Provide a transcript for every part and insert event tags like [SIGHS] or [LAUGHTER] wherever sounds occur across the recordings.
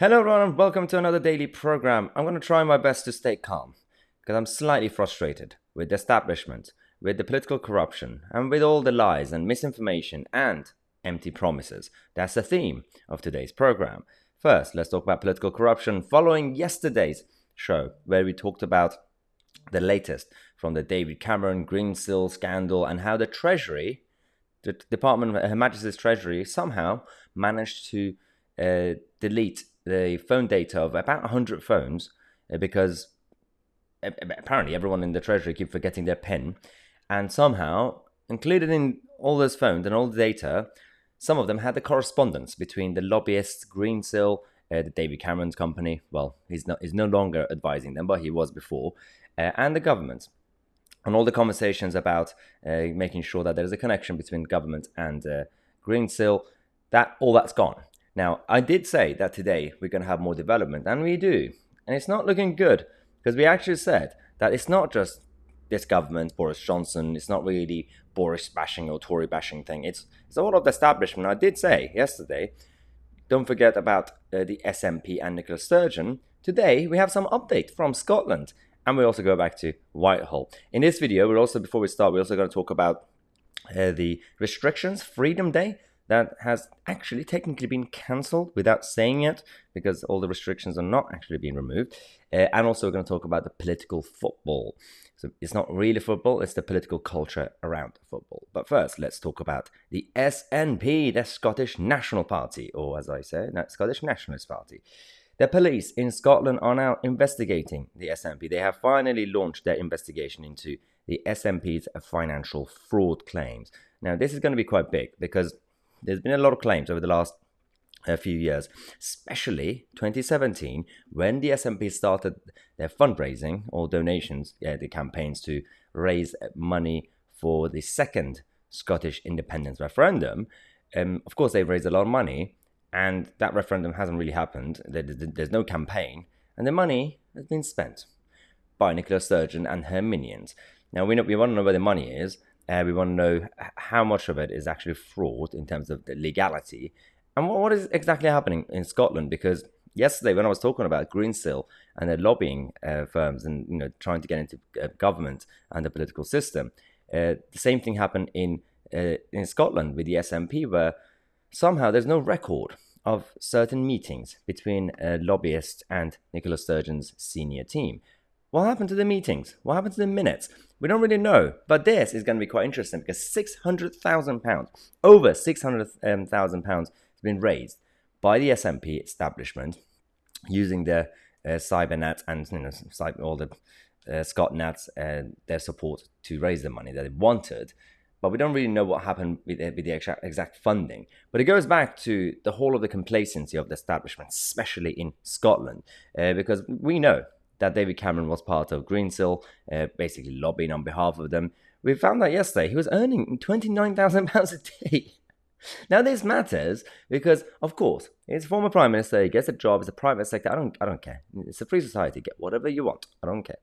Hello, everyone, and welcome to another daily program. I'm going to try my best to stay calm because I'm slightly frustrated with the establishment, with the political corruption, and with all the lies and misinformation and empty promises. That's the theme of today's program. First, let's talk about political corruption following yesterday's show, where we talked about the latest from the David Cameron Greensill scandal and how the Treasury, the Department of Her Majesty's Treasury, somehow managed to uh, delete the phone data of about 100 phones uh, because apparently everyone in the Treasury keep forgetting their PIN. And somehow, included in all those phones and all the data, some of them had the correspondence between the lobbyists, Greensill, uh, the David Cameron's company. Well, he's, not, he's no longer advising them, but he was before, uh, and the government. And all the conversations about uh, making sure that there is a connection between government and uh, Greensill, that all that's gone. Now, I did say that today we're going to have more development, and we do. And it's not looking good because we actually said that it's not just this government, Boris Johnson, it's not really Boris bashing or Tory bashing thing. It's, it's a lot of the establishment. I did say yesterday, don't forget about uh, the SNP and Nicola Sturgeon. Today, we have some update from Scotland, and we also go back to Whitehall. In this video, we're also, before we start, we're also going to talk about uh, the restrictions, Freedom Day, that has actually technically been cancelled without saying it because all the restrictions are not actually being removed. Uh, and also, we're going to talk about the political football. So it's not really football, it's the political culture around football. But first, let's talk about the SNP, the Scottish National Party, or as I say, the Scottish Nationalist Party. The police in Scotland are now investigating the SNP. They have finally launched their investigation into the SNP's financial fraud claims. Now, this is going to be quite big because there's been a lot of claims over the last a few years, especially 2017, when the SNP started their fundraising or donations, yeah, the campaigns to raise money for the second Scottish independence referendum. Um, of course, they've raised a lot of money, and that referendum hasn't really happened. There's no campaign, and the money has been spent by Nicola Sturgeon and her minions. Now, we, know, we want to know where the money is. Uh, we want to know how much of it is actually fraud in terms of the legality and what is exactly happening in Scotland? Because yesterday, when I was talking about Greensill and their lobbying uh, firms and you know trying to get into uh, government and the political system, uh, the same thing happened in uh, in Scotland with the SNP, where somehow there's no record of certain meetings between lobbyists and Nicola Sturgeon's senior team. What happened to the meetings? What happened to the minutes? We don't really know. But this is going to be quite interesting because £600,000, over £600,000 has been raised by the SNP establishment using the uh, CyberNet and you know, all the uh, and their support to raise the money that they wanted. But we don't really know what happened with, with the exact, exact funding. But it goes back to the whole of the complacency of the establishment, especially in Scotland, uh, because we know that David Cameron was part of Greensill, uh, basically lobbying on behalf of them. We found out yesterday he was earning £29,000 [LAUGHS] a day. Now this matters because, of course, he's former prime minister. He gets a job. It's a private sector. I don't. I don't care. It's a free society. Get whatever you want. I don't care.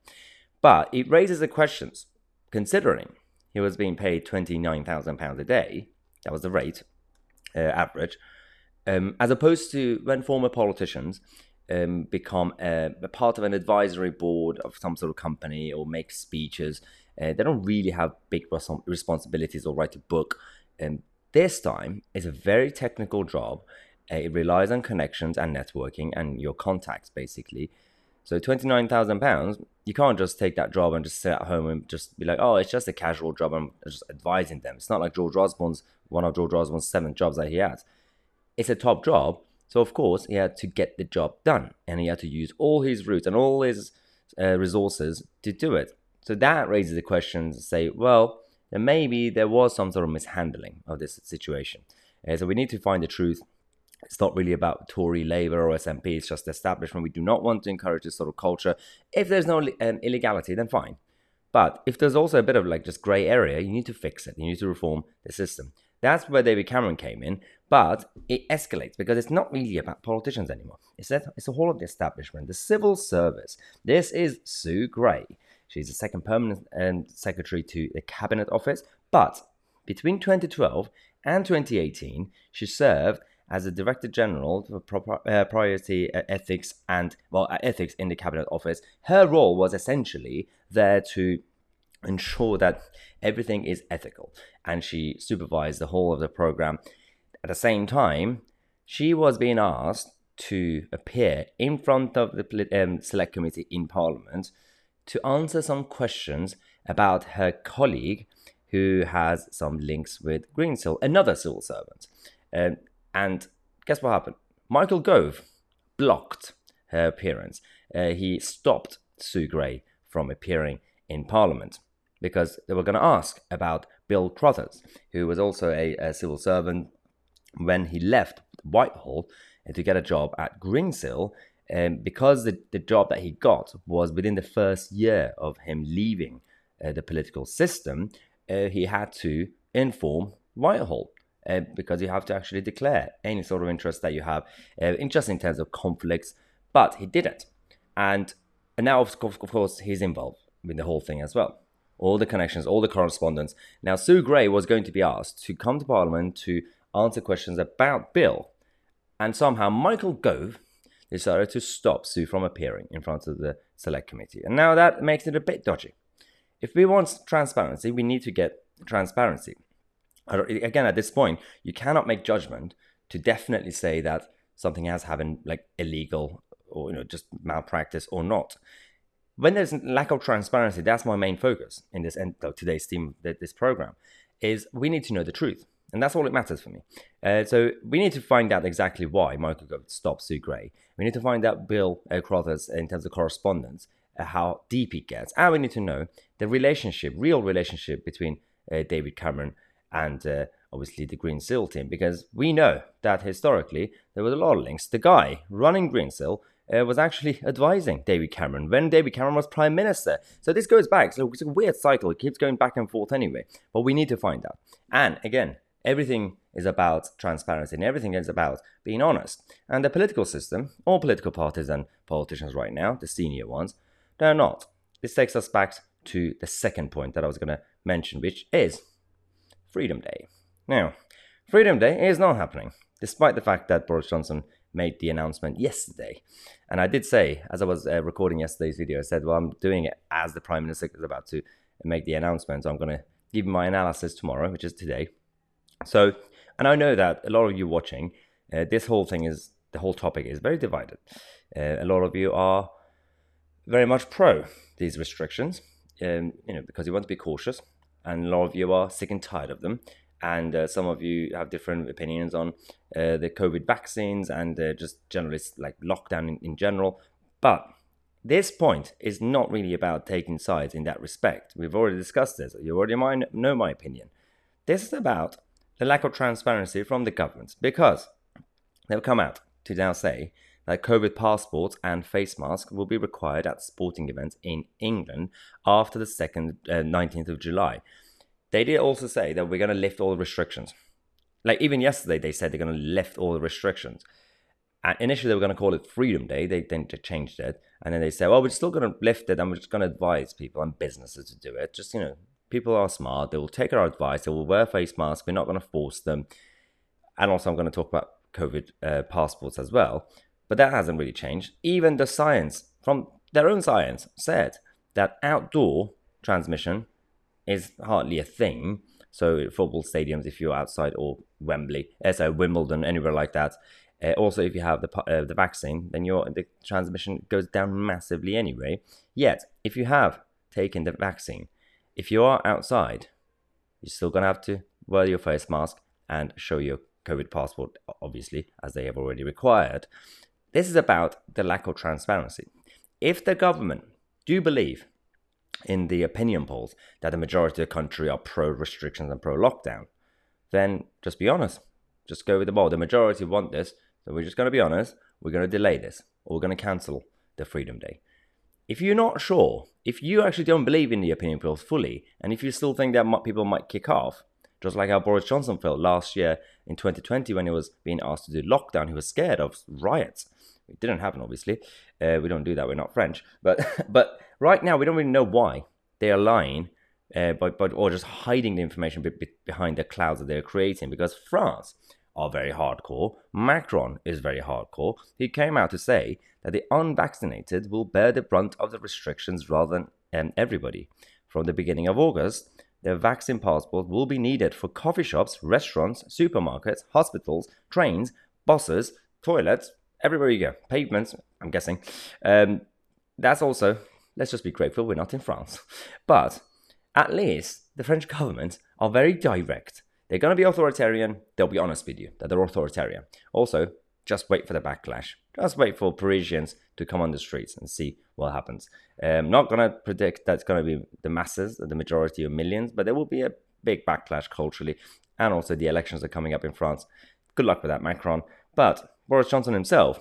But it raises the questions. Considering he was being paid twenty nine thousand pounds a day, that was the rate uh, average, um, as opposed to when former politicians um, become a, a, part of an advisory board of some sort of company or make speeches. Uh, they don't really have big responsibilities or write a book. Um, this time is a very technical job. Uh, it relies on connections and networking and your contacts, basically. So £29,000, you can't just take that job and just sit at home and just be like, oh, it's just a casual job. I'm just advising them. It's not like George Osborne's, one of George Osborne's seven jobs that he has. It's a top job. So, of course, he had to get the job done and he had to use all his routes and all his uh, resources to do it. So that raises the question to say, well, then maybe there was some sort of mishandling of this situation. Uh, so we need to find the truth. It's not really about Tory, Labour, or SNP. It's just establishment. We do not want to encourage this sort of culture. If there's no um, illegality, then fine. But if there's also a bit of like just grey area, you need to fix it. You need to reform the system. That's where David Cameron came in, but it escalates because it's not really about politicians anymore. It's it's a whole of the establishment, the civil service. This is Sue Gray. She's the second permanent um, secretary to the Cabinet Office. But between 2012 and 2018, she served as a Director General for uh, Propriety uh, Ethics and, well, uh, Ethics in the Cabinet Office. Her role was essentially there to ensure that everything is ethical, and she supervised the whole of the program. At the same time, she was being asked to appear in front of the um, Select Committee in Parliament to answer some questions about her colleague who has some links with Greensill, another civil servant. Um, and guess what happened? Michael Gove blocked her appearance. Uh, he stopped Sue Gray from appearing in Parliament because they were going to ask about Bill Crothers, who was also a, a civil servant when he left Whitehall to get a job at Greensill. Um, because the, the job that he got was within the first year of him leaving uh, the political system, uh, he had to inform Whitehall. Uh, because you have to actually declare any sort of interest that you have, uh, in just in terms of conflicts. But he didn't, and, and now of course, of course he's involved with the whole thing as well. All the connections, all the correspondence. Now Sue Gray was going to be asked to come to Parliament to answer questions about Bill, and somehow Michael Gove decided to stop Sue from appearing in front of the Select Committee, and now that makes it a bit dodgy. If we want transparency, we need to get transparency. Again, at this point, you cannot make judgment to definitely say that something has happened like illegal or you know just malpractice or not. When there's lack of transparency, that's my main focus in this of today's theme, this program, is we need to know the truth. And that's all it matters for me. Uh, so we need to find out exactly why Michael Gove stopped Sue Gray. We need to find out Bill uh, Crothers in terms of correspondence, uh, how deep it gets. And we need to know the relationship, real relationship between uh, David Cameron and uh, obviously the Greensill team, because we know that historically there was a lot of links. The guy running Greensill uh, was actually advising David Cameron when David Cameron was Prime Minister. So this goes back. So it's a weird cycle. It keeps going back and forth anyway. But we need to find out. And again, everything is about transparency and everything is about being honest. And the political system, all political parties and politicians right now, the senior ones, they're not. This takes us back to the second point that I was going to mention, which is Freedom Day. Now, Freedom Day is not happening, despite the fact that Boris Johnson made the announcement yesterday. And I did say, as I was uh, recording yesterday's video, I said, well, I'm doing it as the Prime Minister is about to make the announcement. So I'm going to give my analysis tomorrow, which is today. So, and I know that a lot of you watching, uh, this whole thing is, the whole topic is very divided. Uh, a lot of you are very much pro these restrictions, um, you know, because you want to be cautious and a lot of you are sick and tired of them. And uh, some of you have different opinions on uh, the COVID vaccines and uh, just generally like lockdown in, in general. But this point is not really about taking sides in that respect. We've already discussed this. You already know my opinion. This is about the lack of transparency from the government because they've come out to now say that COVID passports and face masks will be required at sporting events in England after the second uh, 19th of July. They did also say that we're going to lift all the restrictions. Like even yesterday, they said they're going to lift all the restrictions. And initially, they were going to call it Freedom Day. They then changed it, and then they said, "Well, we're still going to lift it, and we're just going to advise people and businesses to do it. Just you know, people are smart. They will take our advice. They will wear face masks. We're not going to force them. And also, I'm going to talk about COVID uh, passports as well. But that hasn't really changed. Even the science, from their own science, said that outdoor transmission is hardly a thing. So football stadiums, if you're outside, or Wembley, uh, so Wimbledon, anywhere like that. Uh, also, if you have the uh, the vaccine, then your the transmission goes down massively anyway. Yet, if you have taken the vaccine, if you are outside, you're still gonna have to wear your face mask and show your COVID passport, obviously, as they have already required. This is about the lack of transparency. If the government do believe in the opinion polls that the majority of the country are pro restrictions and pro lockdown, then just be honest. Just go with the ball. The majority want this, so we're just going to be honest. We're going to delay this, or we're going to cancel the Freedom Day. If you're not sure, if you actually don't believe in the opinion polls fully, and if you still think that people might kick off, just like how Boris Johnson felt last year in 2020 when he was being asked to do lockdown, he was scared of riots. It didn't happen, obviously. Uh, we don't do that. We're not French. But [LAUGHS] but right now, we don't really know why they are lying, uh, but but or just hiding the information be, be behind the clouds that they're creating. Because France are very hardcore. Macron is very hardcore. He came out to say that the unvaccinated will bear the brunt of the restrictions rather than um, everybody. From the beginning of August, the vaccine passport will be needed for coffee shops, restaurants, supermarkets, hospitals, trains, buses, toilets, everywhere you go, pavements, I'm guessing. Um, that's also, let's just be grateful we're not in France. [LAUGHS] But at least the French government are very direct. They're going to be authoritarian. They'll be honest with you that they're authoritarian. Also, just wait for the backlash. Just wait for Parisians to come on the streets and see what happens. I'm um, not going to predict that's going to be the masses, the majority of millions, but there will be a big backlash culturally. And also, the elections are coming up in France. Good luck with that, Macron. But Boris Johnson himself,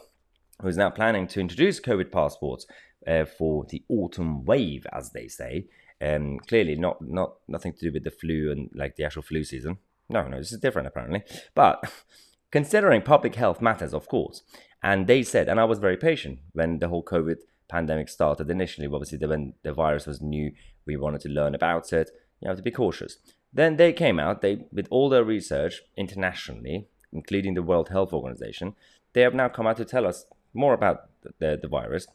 who is now planning to introduce COVID passports uh, for the autumn wave, as they say, um, clearly not not nothing to do with the flu and like the actual flu season. No, no, this is different apparently. But [LAUGHS] considering public health matters, of course, and they said, and I was very patient when the whole COVID pandemic started. Initially, obviously, when the virus was new, we wanted to learn about it. You have to be cautious. Then they came out. They, with all their research internationally, including the World Health Organization, they have now come out to tell us more about the, the, the virus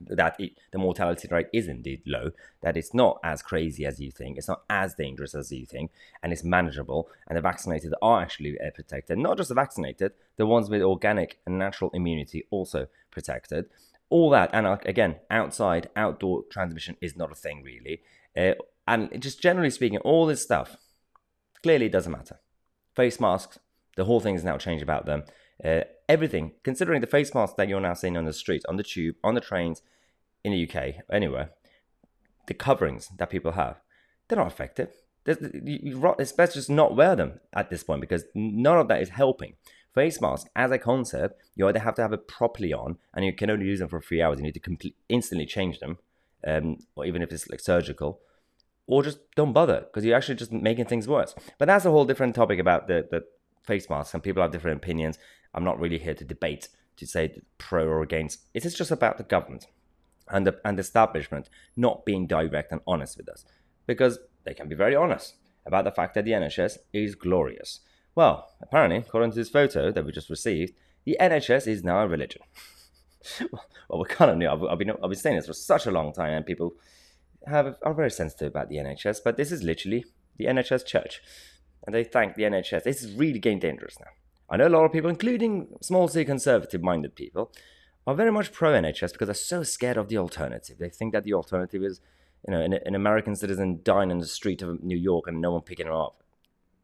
that it, the mortality rate is indeed low, that it's not as crazy as you think, it's not as dangerous as you think, and it's manageable, and the vaccinated are actually protected. Not just the vaccinated, the ones with organic and natural immunity also protected. All that, and again, outside, outdoor transmission is not a thing really. Uh, and just generally speaking, all this stuff clearly doesn't matter. Face masks, the whole thing is now changed about them. Uh, everything, considering the face masks that you're now seeing on the street, on the tube, on the trains, in the UK, anywhere, the coverings that people have, they're not effective. It's best just not wear them at this point because none of that is helping. Face masks, as a concept, you either have to have it properly on and you can only use them for three hours. You need to complete, instantly change them, um, or even if it's like surgical, or just don't bother because you're actually just making things worse. But that's a whole different topic about the, the face masks, and people have different opinions. I'm not really here to debate to say pro or against. It is just about the government and the, and establishment not being direct and honest with us because they can be very honest about the fact that the NHS is glorious. Well, apparently, according to this photo that we just received, the NHS is now a religion. [LAUGHS] well, we kind of knew. I've, I've, been, I've been saying this for such a long time, and people have are very sensitive about the NHS. But this is literally the NHS church, and they thank the NHS. Is really getting dangerous now. I know a lot of people, including small c conservative-minded people, are very much pro NHS because they're so scared of the alternative. They think that the alternative is, you know, an, an American citizen dying in the street of New York and no one picking him up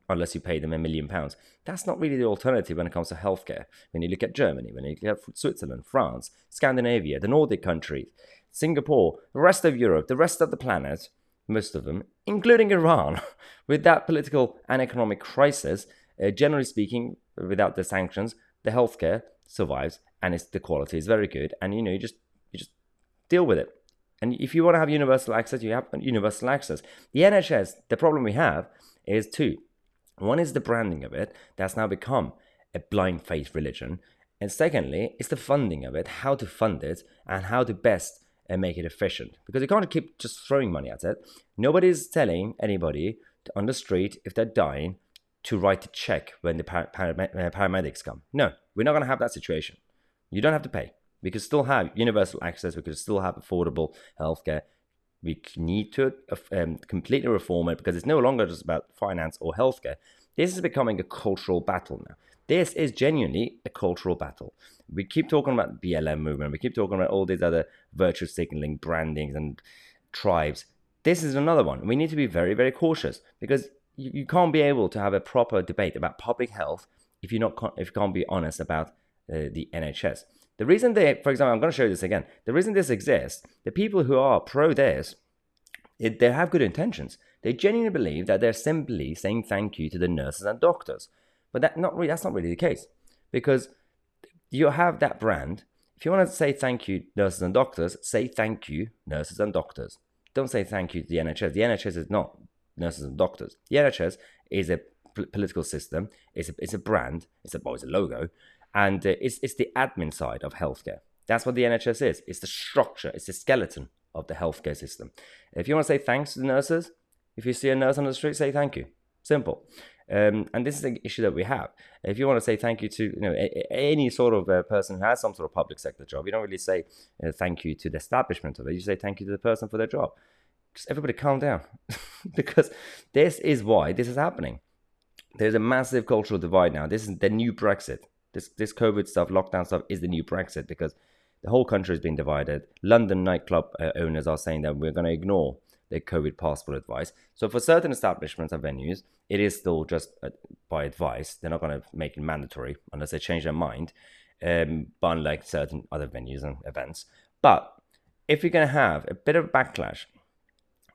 unless you pay them a million pounds. That's not really the alternative when it comes to healthcare. When you look at Germany, when you look at Switzerland, France, Scandinavia, the Nordic countries, Singapore, the rest of Europe, the rest of the planet, most of them, including Iran, [LAUGHS] with that political and economic crisis, uh, generally speaking, without the sanctions, the healthcare survives and it's the quality is very good and you know you just you just deal with it. And if you want to have universal access you have universal access. The nhs the problem we have is two. One is the branding of it that's now become a blind faith religion. And secondly it's the funding of it how to fund it and how to best uh, make it efficient. Because you can't keep just throwing money at it. Nobody's telling anybody on the street if they're dying to write a check when the par- par- uh, paramedics come no we're not going to have that situation you don't have to pay. We could still have universal access. We could still have affordable healthcare. We need to um, completely reform it because it's no longer just about finance or healthcare. This is becoming a cultural battle now. This is genuinely a cultural battle. We keep talking about BLM movement. We keep talking about all these other virtue signaling brandings and tribes. This is another one. We need to be very, very cautious because you, you can't be able to have a proper debate about public health if you're not if you can't be honest about uh, the NHS. The reason they, for example, I'm going to show you this again. The reason this exists, the people who are pro this, it, they have good intentions. They genuinely believe that they're simply saying thank you to the nurses and doctors. But that not really, that's not really the case because you have that brand. If you want to say thank you, nurses and doctors, say thank you, nurses and doctors. Don't say thank you to the NHS. The NHS is not nurses and doctors. The NHS is a political system. It's a, it's a brand. It's a, well, it's a logo and uh, it's, it's the admin side of healthcare. That's what the NHS is. It's the structure, it's the skeleton of the healthcare system. If you want to say thanks to the nurses, if you see a nurse on the street, say thank you. Simple. Um, and this is an issue that we have. If you want to say thank you to you know a, any sort of uh, person who has some sort of public sector job, you don't really say uh, thank you to the establishment of it. You say thank you to the person for their job. Everybody calm down, [LAUGHS] because this is why this is happening. There's a massive cultural divide now. This is the new Brexit. This this COVID stuff, lockdown stuff, is the new Brexit because the whole country has been divided. London nightclub uh, owners are saying that we're going to ignore the COVID passport advice. So for certain establishments and venues, it is still just uh, by advice. They're not going to make it mandatory unless they change their mind. Um, but unlike certain other venues and events, but if you're going to have a bit of a backlash,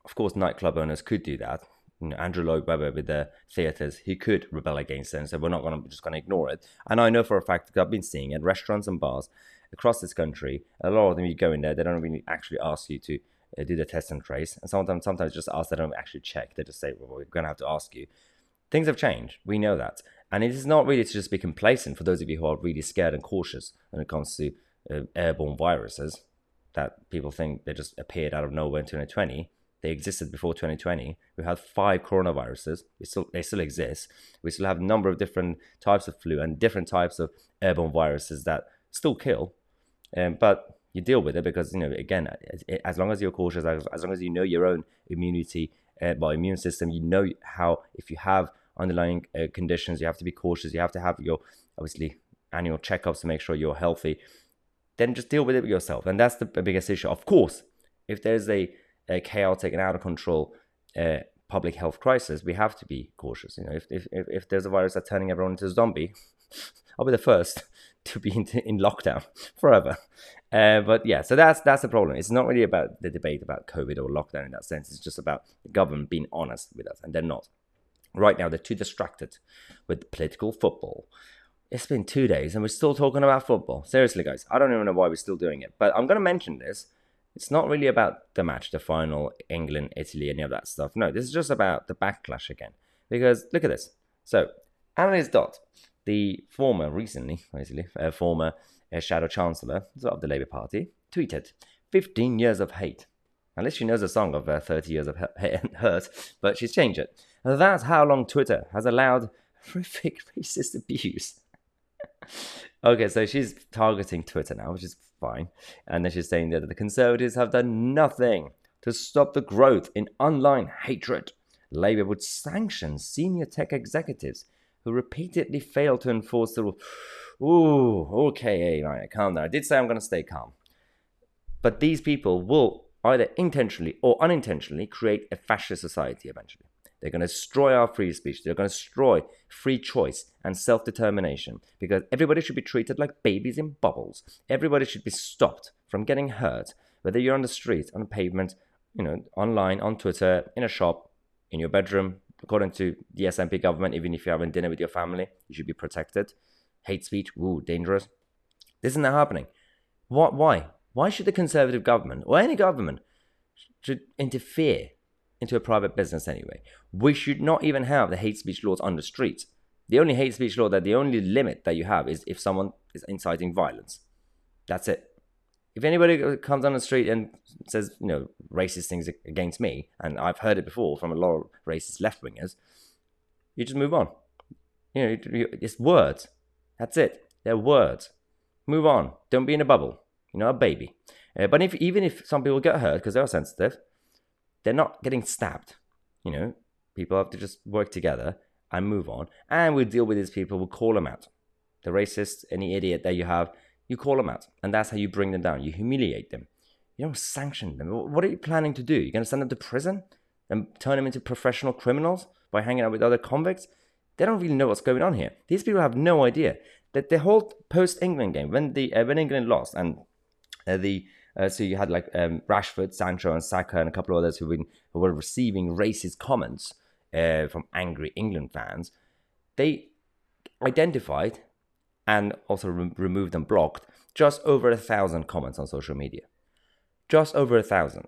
of course, nightclub owners could do that. You know, Andrew Lloyd Webber with the theatres, he could rebel against it and say, we're not going to just going to ignore it. And I know for a fact that I've been seeing it, restaurants and bars across this country, a lot of them you go in there, they don't really actually ask you to uh, do the test and trace. And sometimes, sometimes just ask, they don't actually check. They just say, well, we're going to have to ask you. Things have changed. We know that. And it is not really to just be complacent for those of you who are really scared and cautious when it comes to uh, airborne viruses that people think they just appeared out of nowhere in 2020. They existed before 2020. We had five coronaviruses. We still, they still exist. We still have a number of different types of flu and different types of airborne viruses that still kill. Um, but you deal with it because you know again as long as you're cautious as, as long as you know your own immunity uh, by immune system you know how if you have underlying uh, conditions you have to be cautious you have to have your obviously annual checkups to make sure you're healthy then just deal with it yourself and that's the biggest issue of course if there's a, a chaotic and out of control uh, public health crisis we have to be cautious you know if, if, if there's a virus that's turning everyone into a zombie [LAUGHS] i'll be the first [LAUGHS] to be in, in lockdown [LAUGHS] forever. Uh, but yeah, so that's that's the problem. It's not really about the debate about COVID or lockdown in that sense. It's just about the government being honest with us, and they're not. Right now, they're too distracted with political football. It's been two days, and we're still talking about football. Seriously, guys, I don't even know why we're still doing it. But I'm going to mention this. It's not really about the match, the final, England, Italy, any of that stuff. No, this is just about the backlash again. Because look at this. So, Anneliese Dodds the former, recently, [LAUGHS] basically, uh, former uh, shadow chancellor of the Labour Party, tweeted 15 years of hate. Unless she knows a song of uh, 30 years of [LAUGHS] hate and hurt, but she's changed it. And that's how long Twitter has allowed [LAUGHS] horrific racist abuse. okay, so she's targeting Twitter now, which is fine. And then she's saying that the Conservatives have done nothing to stop the growth in online hatred. Labour would sanction senior tech executives who repeatedly fail to enforce the rule. [SIGHS] Ooh, okay, right, calm down. I did say I'm going to stay calm. But these people will either intentionally or unintentionally create a fascist society eventually. They're going to destroy our free speech. They're going to destroy free choice and self determination because everybody should be treated like babies in bubbles. Everybody should be stopped from getting hurt, whether you're on the street, on the pavement, you know, online, on Twitter, in a shop, in your bedroom, according to the SNP government, even if you're having dinner with your family, you should be protected. Hate speech, ooh, dangerous. This isn't happening. What? Why? Why should the Conservative government or any government should interfere into a private business anyway? We should not even have the hate speech laws on the streets. The only hate speech law that the only limit that you have is if someone is inciting violence. That's it if anybody comes on the street and says, you know, racist things against me, and I've heard it before from a lot of racist left wingers, you just move on. You know, it's words. That's it. They're words. Move on. Don't be in a bubble. You're not a baby. Uh, but if even if some people get hurt because they're sensitive, they're not getting stabbed. You know, people have to just work together and move on. And we deal with these people. We'll call them out. The racist, any idiot that you have you call them out, and that's how you bring them down. You humiliate them. You don't sanction them. What are you planning to do? You're going to send them to prison and turn them into professional criminals by hanging out with other convicts? They don't really know what's going on here. These people have no idea that the whole post England game, when the uh, when England lost, and uh, the uh, so you had like um, Rashford, Sancho, and Saka, and a couple of others who, been, who were receiving racist comments uh, from angry England fans. They identified and also re- removed and blocked just over a thousand comments on social media. Just over a thousand.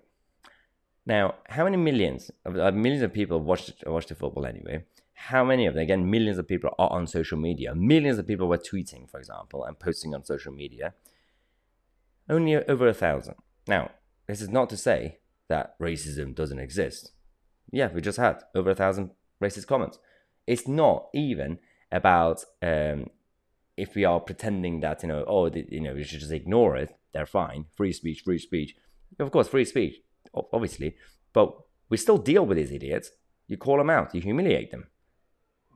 Now, how many millions of uh, millions of people watched watched the football anyway? How many of them? Again, millions of people are on social media. Millions of people were tweeting, for example, and posting on social media. Only over a thousand. Now, this is not to say that racism doesn't exist. Yeah, we just had over a thousand racist comments. It's not even about um, if we are pretending that you know, oh, you know, we should just ignore it. They're fine. Free speech, free speech. Of course, free speech, obviously, but we still deal with these idiots. You call them out. You humiliate them.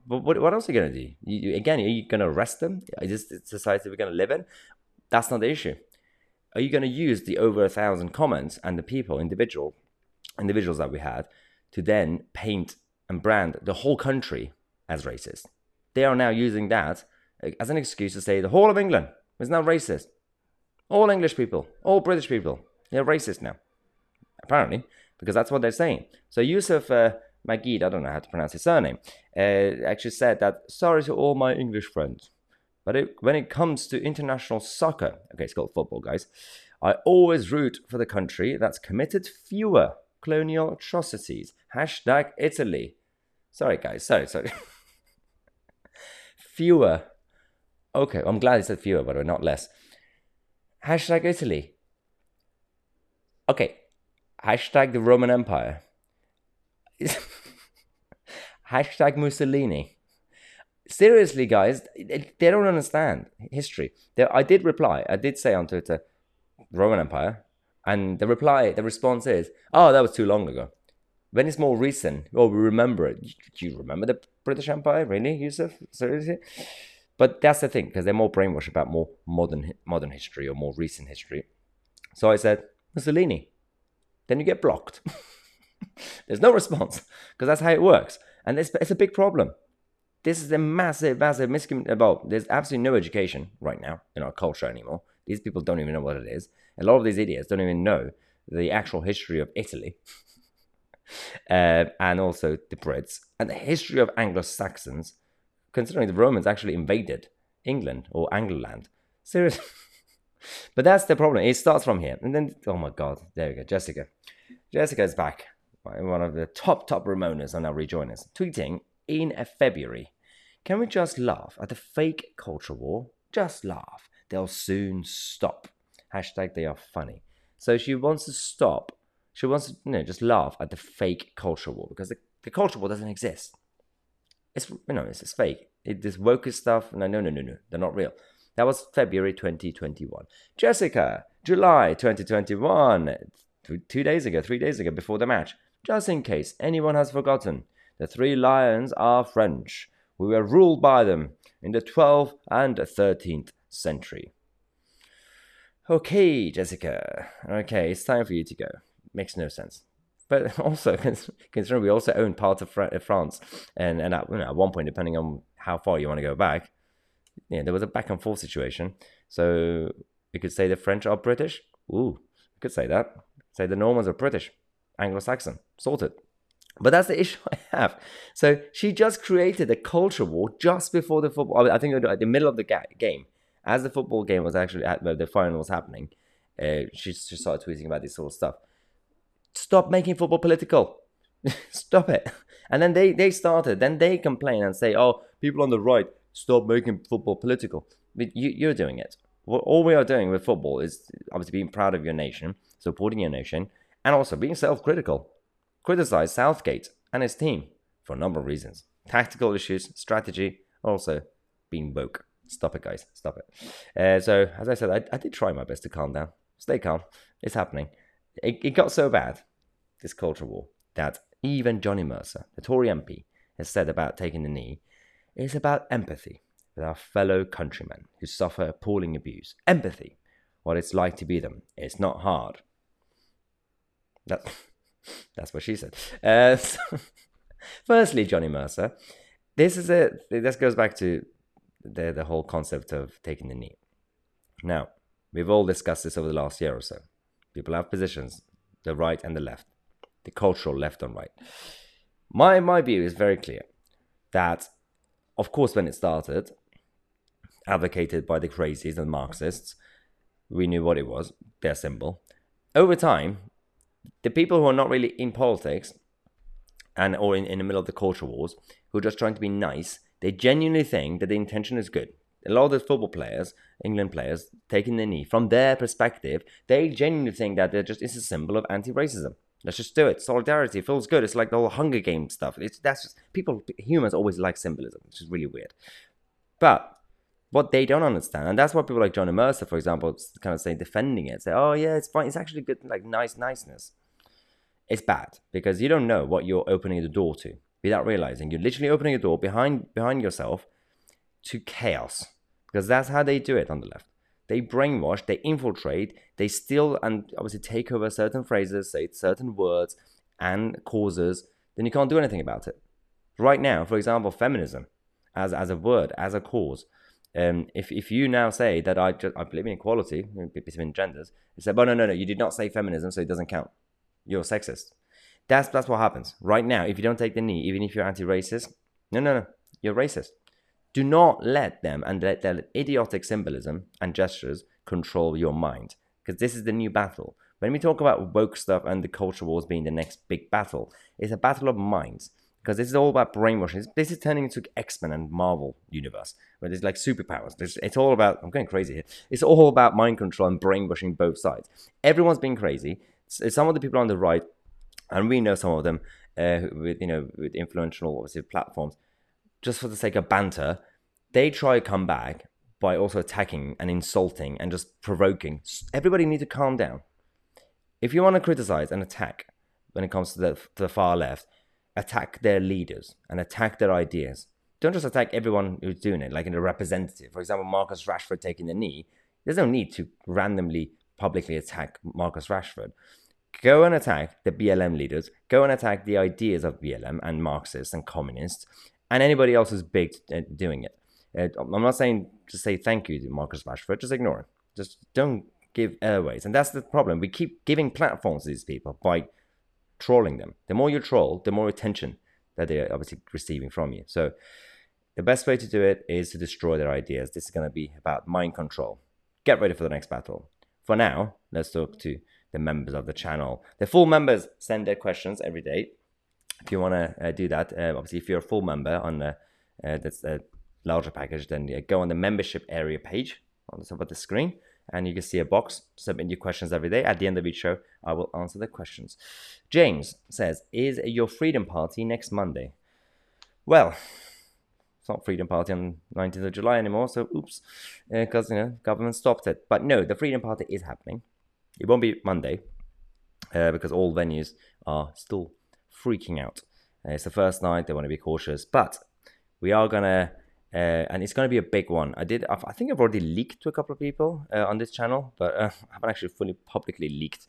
But what, what else are you going to do? You, again, are you going to arrest them? Is this the society we're going to live in? That's not the issue. Are you going to use the over a thousand comments and the people, individual individuals that we had, to then paint and brand the whole country as racist? They are now using that as an excuse to say the whole of England is now racist. All English people, all British people, they're racist now. Apparently, because that's what they're saying. So Yusuf uh, Magid, I don't know how to pronounce his surname, uh, actually said that sorry to all my English friends, but it, when it comes to international soccer, okay, it's called football, guys, I always root for the country that's committed fewer colonial atrocities. Hashtag Italy. Sorry, guys. Sorry, sorry. [LAUGHS] fewer. Okay, I'm glad he said fewer, but not less. Hashtag Italy. Okay. Hashtag the Roman Empire. [LAUGHS] Hashtag Mussolini. Seriously, guys, they, don't understand history. I did reply. I did say on Twitter, Roman Empire, and the reply, the response is, "Oh, that was too long ago." When it's more recent, oh, we remember it. Do you remember the British Empire, really, Yusuf? Seriously? But that's the thing, because they're more brainwashed about more modern modern history or more recent history. So I said Mussolini. Then you get blocked. [LAUGHS] There's no response because that's how it works, and it's, it's a big problem. This is a massive, massive miscommunication. Well, there's absolutely no education right now in our culture anymore. These people don't even know what it is. A lot of these idiots don't even know the actual history of Italy. [LAUGHS] uh, and also the Brits and the history of Anglo Saxons, considering the Romans actually invaded England or Angloland. Seriously. [LAUGHS] but that's the problem. It starts from here. And then, oh my God, there we go. Jessica. Jessica is back. One of the top, top Ramonas are now rejoining us. Tweeting in February. Can we just laugh at the fake culture war? Just laugh. They'll soon stop. Hashtag they are funny. So she wants to stop. She wants to you know, just laugh at the fake culture war because the, the culture war doesn't exist. It's you know it's, it's fake. It, this woke stuff. No, no, no, no, no. They're not real. That was February 2021. Jessica, July 2021. Two days ago, three days ago, before the match. Just in case anyone has forgotten, the three lions are French. We were ruled by them in the 12th and 13th century. Okay, Jessica. Okay, it's time for you to go. Makes no sense. But [LAUGHS] also, considering we also own part of France, and, and at, you know, at one point, depending on how far you want to go back, yeah, there was a back and forth situation. So you could say the French are British. Ooh, you could say that. Say the Normans are British, Anglo-Saxon. Sorted. But that's the issue [LAUGHS] I have. So she just created a culture war just before the football. I think at the middle of the game, as the football game was actually at the final was happening, uh, she, she started tweeting about this sort of stuff. Stop making football political. [LAUGHS] stop it. And then they, they started. Then they complain and say, "Oh, people on the right stop making football political." But you, you're doing it. all we are doing with football is obviously being proud of your nation, supporting your nation, and also being self-critical criticized Southgate and his team for a number of reasons tactical issues, strategy, also being woke. Stop it, guys. Stop it. Uh, so, as I said, I, I, did try my best to calm down. Stay calm. It's happening. It, it got so bad, this culture war, that even Johnny Mercer, the Tory MP, has said about taking the knee is about empathy with our fellow countrymen who suffer appalling abuse. Empathy, what it's like to be them. It's not hard. That, that's what she said. Uh, [LAUGHS] so, firstly, Johnny Mercer, this is a this goes back to the the whole concept of taking the knee. Now, we've all discussed this over the last year or so. People have positions, the right and the left, the cultural left and right. My my view is very clear that, of course, when it started, advocated by the crazies and Marxists, we knew what it was, their symbol. Over time, the people who are not really in politics and or in, in the middle of the culture wars, who are just trying to be nice, they genuinely think that the intention is good. A lot of the football players, England players, taking the knee, from their perspective, they genuinely think that they're just it's a symbol of anti-racism. Let's just do it. Solidarity feels good. It's like the whole Hunger Games stuff. It's that's just people. Humans always like symbolism, which is really weird. But what they don't understand, and that's why people like Johnny Mercer, for example, kind of say defending it, say, "Oh yeah, it's fine. It's actually good, like nice niceness." It's bad because you don't know what you're opening the door to without realizing. You're literally opening a door behind behind yourself to chaos because that's how they do it on the left. They brainwash, they infiltrate, they steal and obviously take over certain phrases, say certain words and causes. Then you can't do anything about it. Right now, for example, feminism as as a word, as a cause. Um, if, if you now say that I just I believe in equality between genders, you say, but no, no, no, you did not say feminism, so it doesn't count. You're sexist. That's that's what happens right now. If you don't take the knee, even if you're anti-racist, no, no, no, you're racist. Do not let them and let their idiotic symbolism and gestures control your mind, because this is the new battle. When we talk about woke stuff and the culture wars being the next big battle, it's a battle of minds. Because this is all about brainwashing. This is turning into X-Men and Marvel universe, where there's like superpowers. There's, it's all about. I'm going crazy here. It's all about mind control and brainwashing both sides. Everyone's being crazy. Some of the people on the right and we know some of them uh, with you know with influential obviously platforms. Just for the sake of banter, they try to come back by also attacking and insulting and just provoking. Everybody needs to calm down. If you want to criticize and attack when it comes to the, to the far left, attack their leaders and attack their ideas. Don't just attack everyone who's doing it, like in a representative. For example, Marcus Rashford taking the knee. There's no need to randomly publicly attack Marcus Rashford go and attack the BLM leaders, go and attack the ideas of BLM and Marxists and communists, and anybody else who's big at doing it. Uh, I'm not saying just say thank you to Marcus Rashford, just ignore it. Just don't give airways. And that's the problem. We keep giving platforms to these people by trolling them. The more you troll, the more attention that they're obviously receiving from you. So the best way to do it is to destroy their ideas. This is going to be about mind control. Get ready for the next battle. For now, let's talk to the members of the channel. The full members send their questions every day. If you want to uh, do that, uh, obviously, if you're a full member on the uh, that's a larger package, then go on the membership area page on the top of the screen, and you can see a box. Submit your questions every day. At the end of each show, I will answer the questions. James says, "Is your Freedom Party next Monday?" Well, it's not Freedom Party on 19th of July anymore, so oops, because uh, you know government stopped it. But no, the Freedom Party is happening. It won't be Monday uh, because all venues are still freaking out. Uh, it's the first night; they want to be cautious, but we are gonna, uh, and it's gonna be a big one. I did, I think I've already leaked to a couple of people uh, on this channel, but uh, [LAUGHS] I haven't actually fully publicly leaked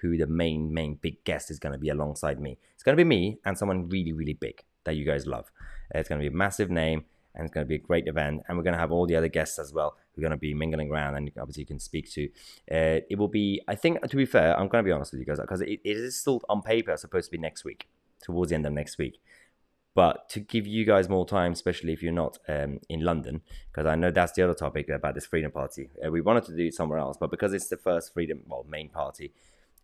who the main main big guest is gonna be alongside me. It's gonna be me and someone really really big that you guys love. Uh, it's gonna be a massive name and it's going to be a great event. And we're going to have all the other guests as well. We're going to be mingling around, and obviously you can speak to. Uh, it will be, I think, to be fair, I'm going to be honest with you guys because it, it is still on paper supposed to be next week, towards the end of next week. But to give you guys more time, especially if you're not um, in London, because I know that's the other topic about this Freedom Party. Uh, we wanted to do it somewhere else, but because it's the first Freedom, well, main party,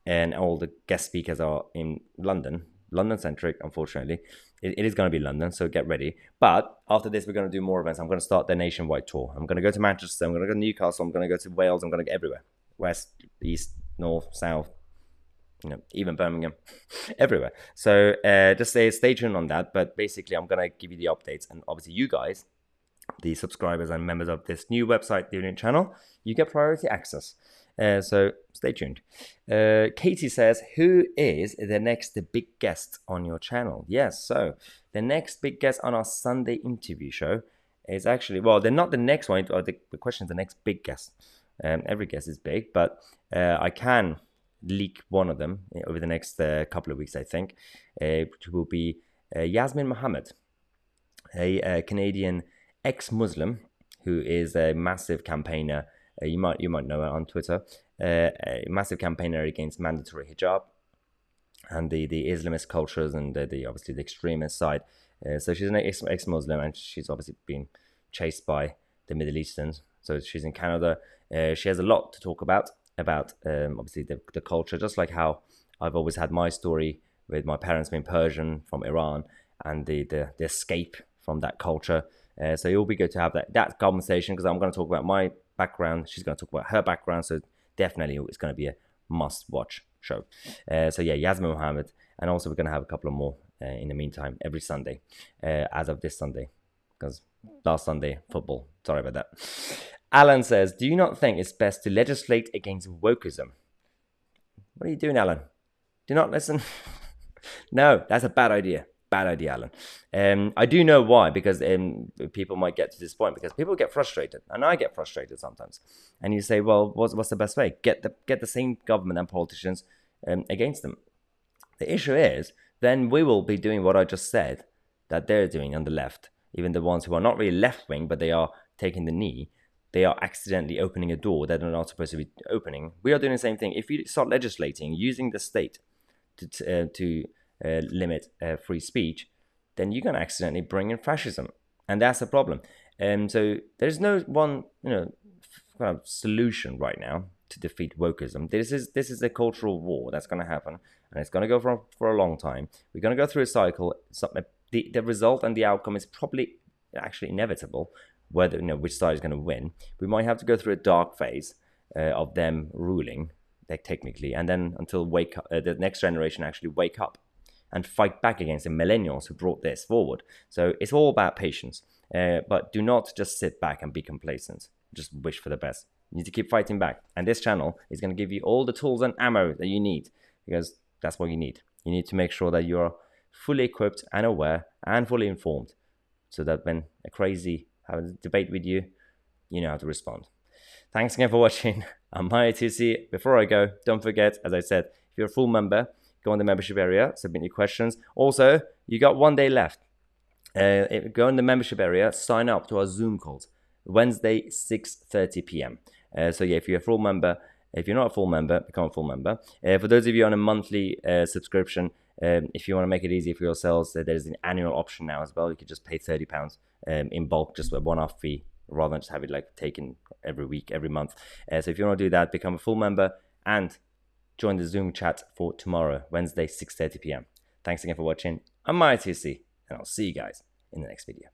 and all the guest speakers are in London, London centric, unfortunately. It, it is going to be London, so get ready. But after this, we're going to do more events. I'm going to start the nationwide tour. I'm going to go to Manchester. I'm going to go to Newcastle. I'm going to go to Wales. I'm going to go everywhere west, east, north, south, you know, even Birmingham, [LAUGHS] everywhere. So uh, just stay, stay tuned on that. But basically, I'm going to give you the updates. And obviously, you guys, the subscribers and members of this new website, the new channel, you get priority access. Uh, so stay tuned. Uh, Katie says, Who is the next big guest on your channel? Yes, so the next big guest on our Sunday interview show is actually, well, they're not the next one. The, the question is the next big guest. Um, every guest is big, but uh, I can leak one of them over the next uh, couple of weeks, I think, uh, which will be Yasmine Mohammed, a, a Canadian ex Muslim who is a massive campaigner uh, you might you might know her on Twitter. Uh, a massive campaigner against mandatory hijab and the, the Islamist cultures and the, the obviously the extremist side. Uh, so she's an ex Muslim and she's obviously been chased by the Middle Easterns. So she's in Canada. Uh, she has a lot to talk about about um, obviously the, the culture, just like how I've always had my story with my parents being Persian from Iran and the the, the escape from that culture. Uh, so it will be good to have that that conversation because I'm going to talk about my background. She's going to talk about her background. So definitely it's going to be a must watch show. Uh, so yeah, Yasmine Mohammed, and also we're gonna have a couple of more uh, in the meantime every Sunday, uh, as of this Sunday, because last Sunday football. Sorry about that. Alan says, "Do you not think it's best to legislate against wokeism?" What are you doing, Alan? Do not listen. [LAUGHS] no, that's a bad idea. Bad idea, Alan. Um, I do know why, because um, people might get to this point because people get frustrated, and I get frustrated sometimes. And you say, well, what's, what's the best way? Get the get the same government and politicians um, against them. The issue is, then we will be doing what I just said that they're doing on the left. Even the ones who are not really left wing, but they are taking the knee, they are accidentally opening a door that they're not supposed to be opening. We are doing the same thing. If you start legislating using the state to uh, to uh, limit uh, free speech, then you're going to accidentally bring in fascism, and that's the problem. And um, so there's no one you know kind of solution right now to defeat wokeism. This is this is a cultural war that's going to happen, and it's going to go for for a long time. We're going to go through a cycle. the the result and the outcome is probably actually inevitable. Whether you know which side is going to win, we might have to go through a dark phase uh, of them ruling, like technically, and then until wake up, uh, the next generation actually wake up and fight back against the millennials who brought this forward. So it's all about patience. Uh, but do not just sit back and be complacent. Just wish for the best. You need to keep fighting back. And this channel is going to give you all the tools and ammo that you need because that's what you need. You need to make sure that you're fully equipped and aware and fully informed so that when a crazy have a debate with you, you know how to respond. Thanks again for watching. [LAUGHS] I'm Mahyar Tousi. Before I go, don't forget, as I said, if you're a full member, go in the membership area, submit your questions. Also, you got one day left. Uh, go in the membership area, sign up to our Zoom calls. Wednesday, 6.30 p.m. Uh, so yeah, if you're a full member, if you're not a full member, become a full member. Uh, for those of you on a monthly uh, subscription, um, if you want to make it easier for yourselves, uh, there's an annual option now as well. You can just pay thirty pounds um, in bulk, just a one-off fee, rather than just have it like taken every week, every month. Uh, so if you want to do that, become a full member and join the Zoom chat for tomorrow, Wednesday, 6:30 p.m. Thanks again for watching. I'm Mahyar Tousi, and I'll see you guys in the next video.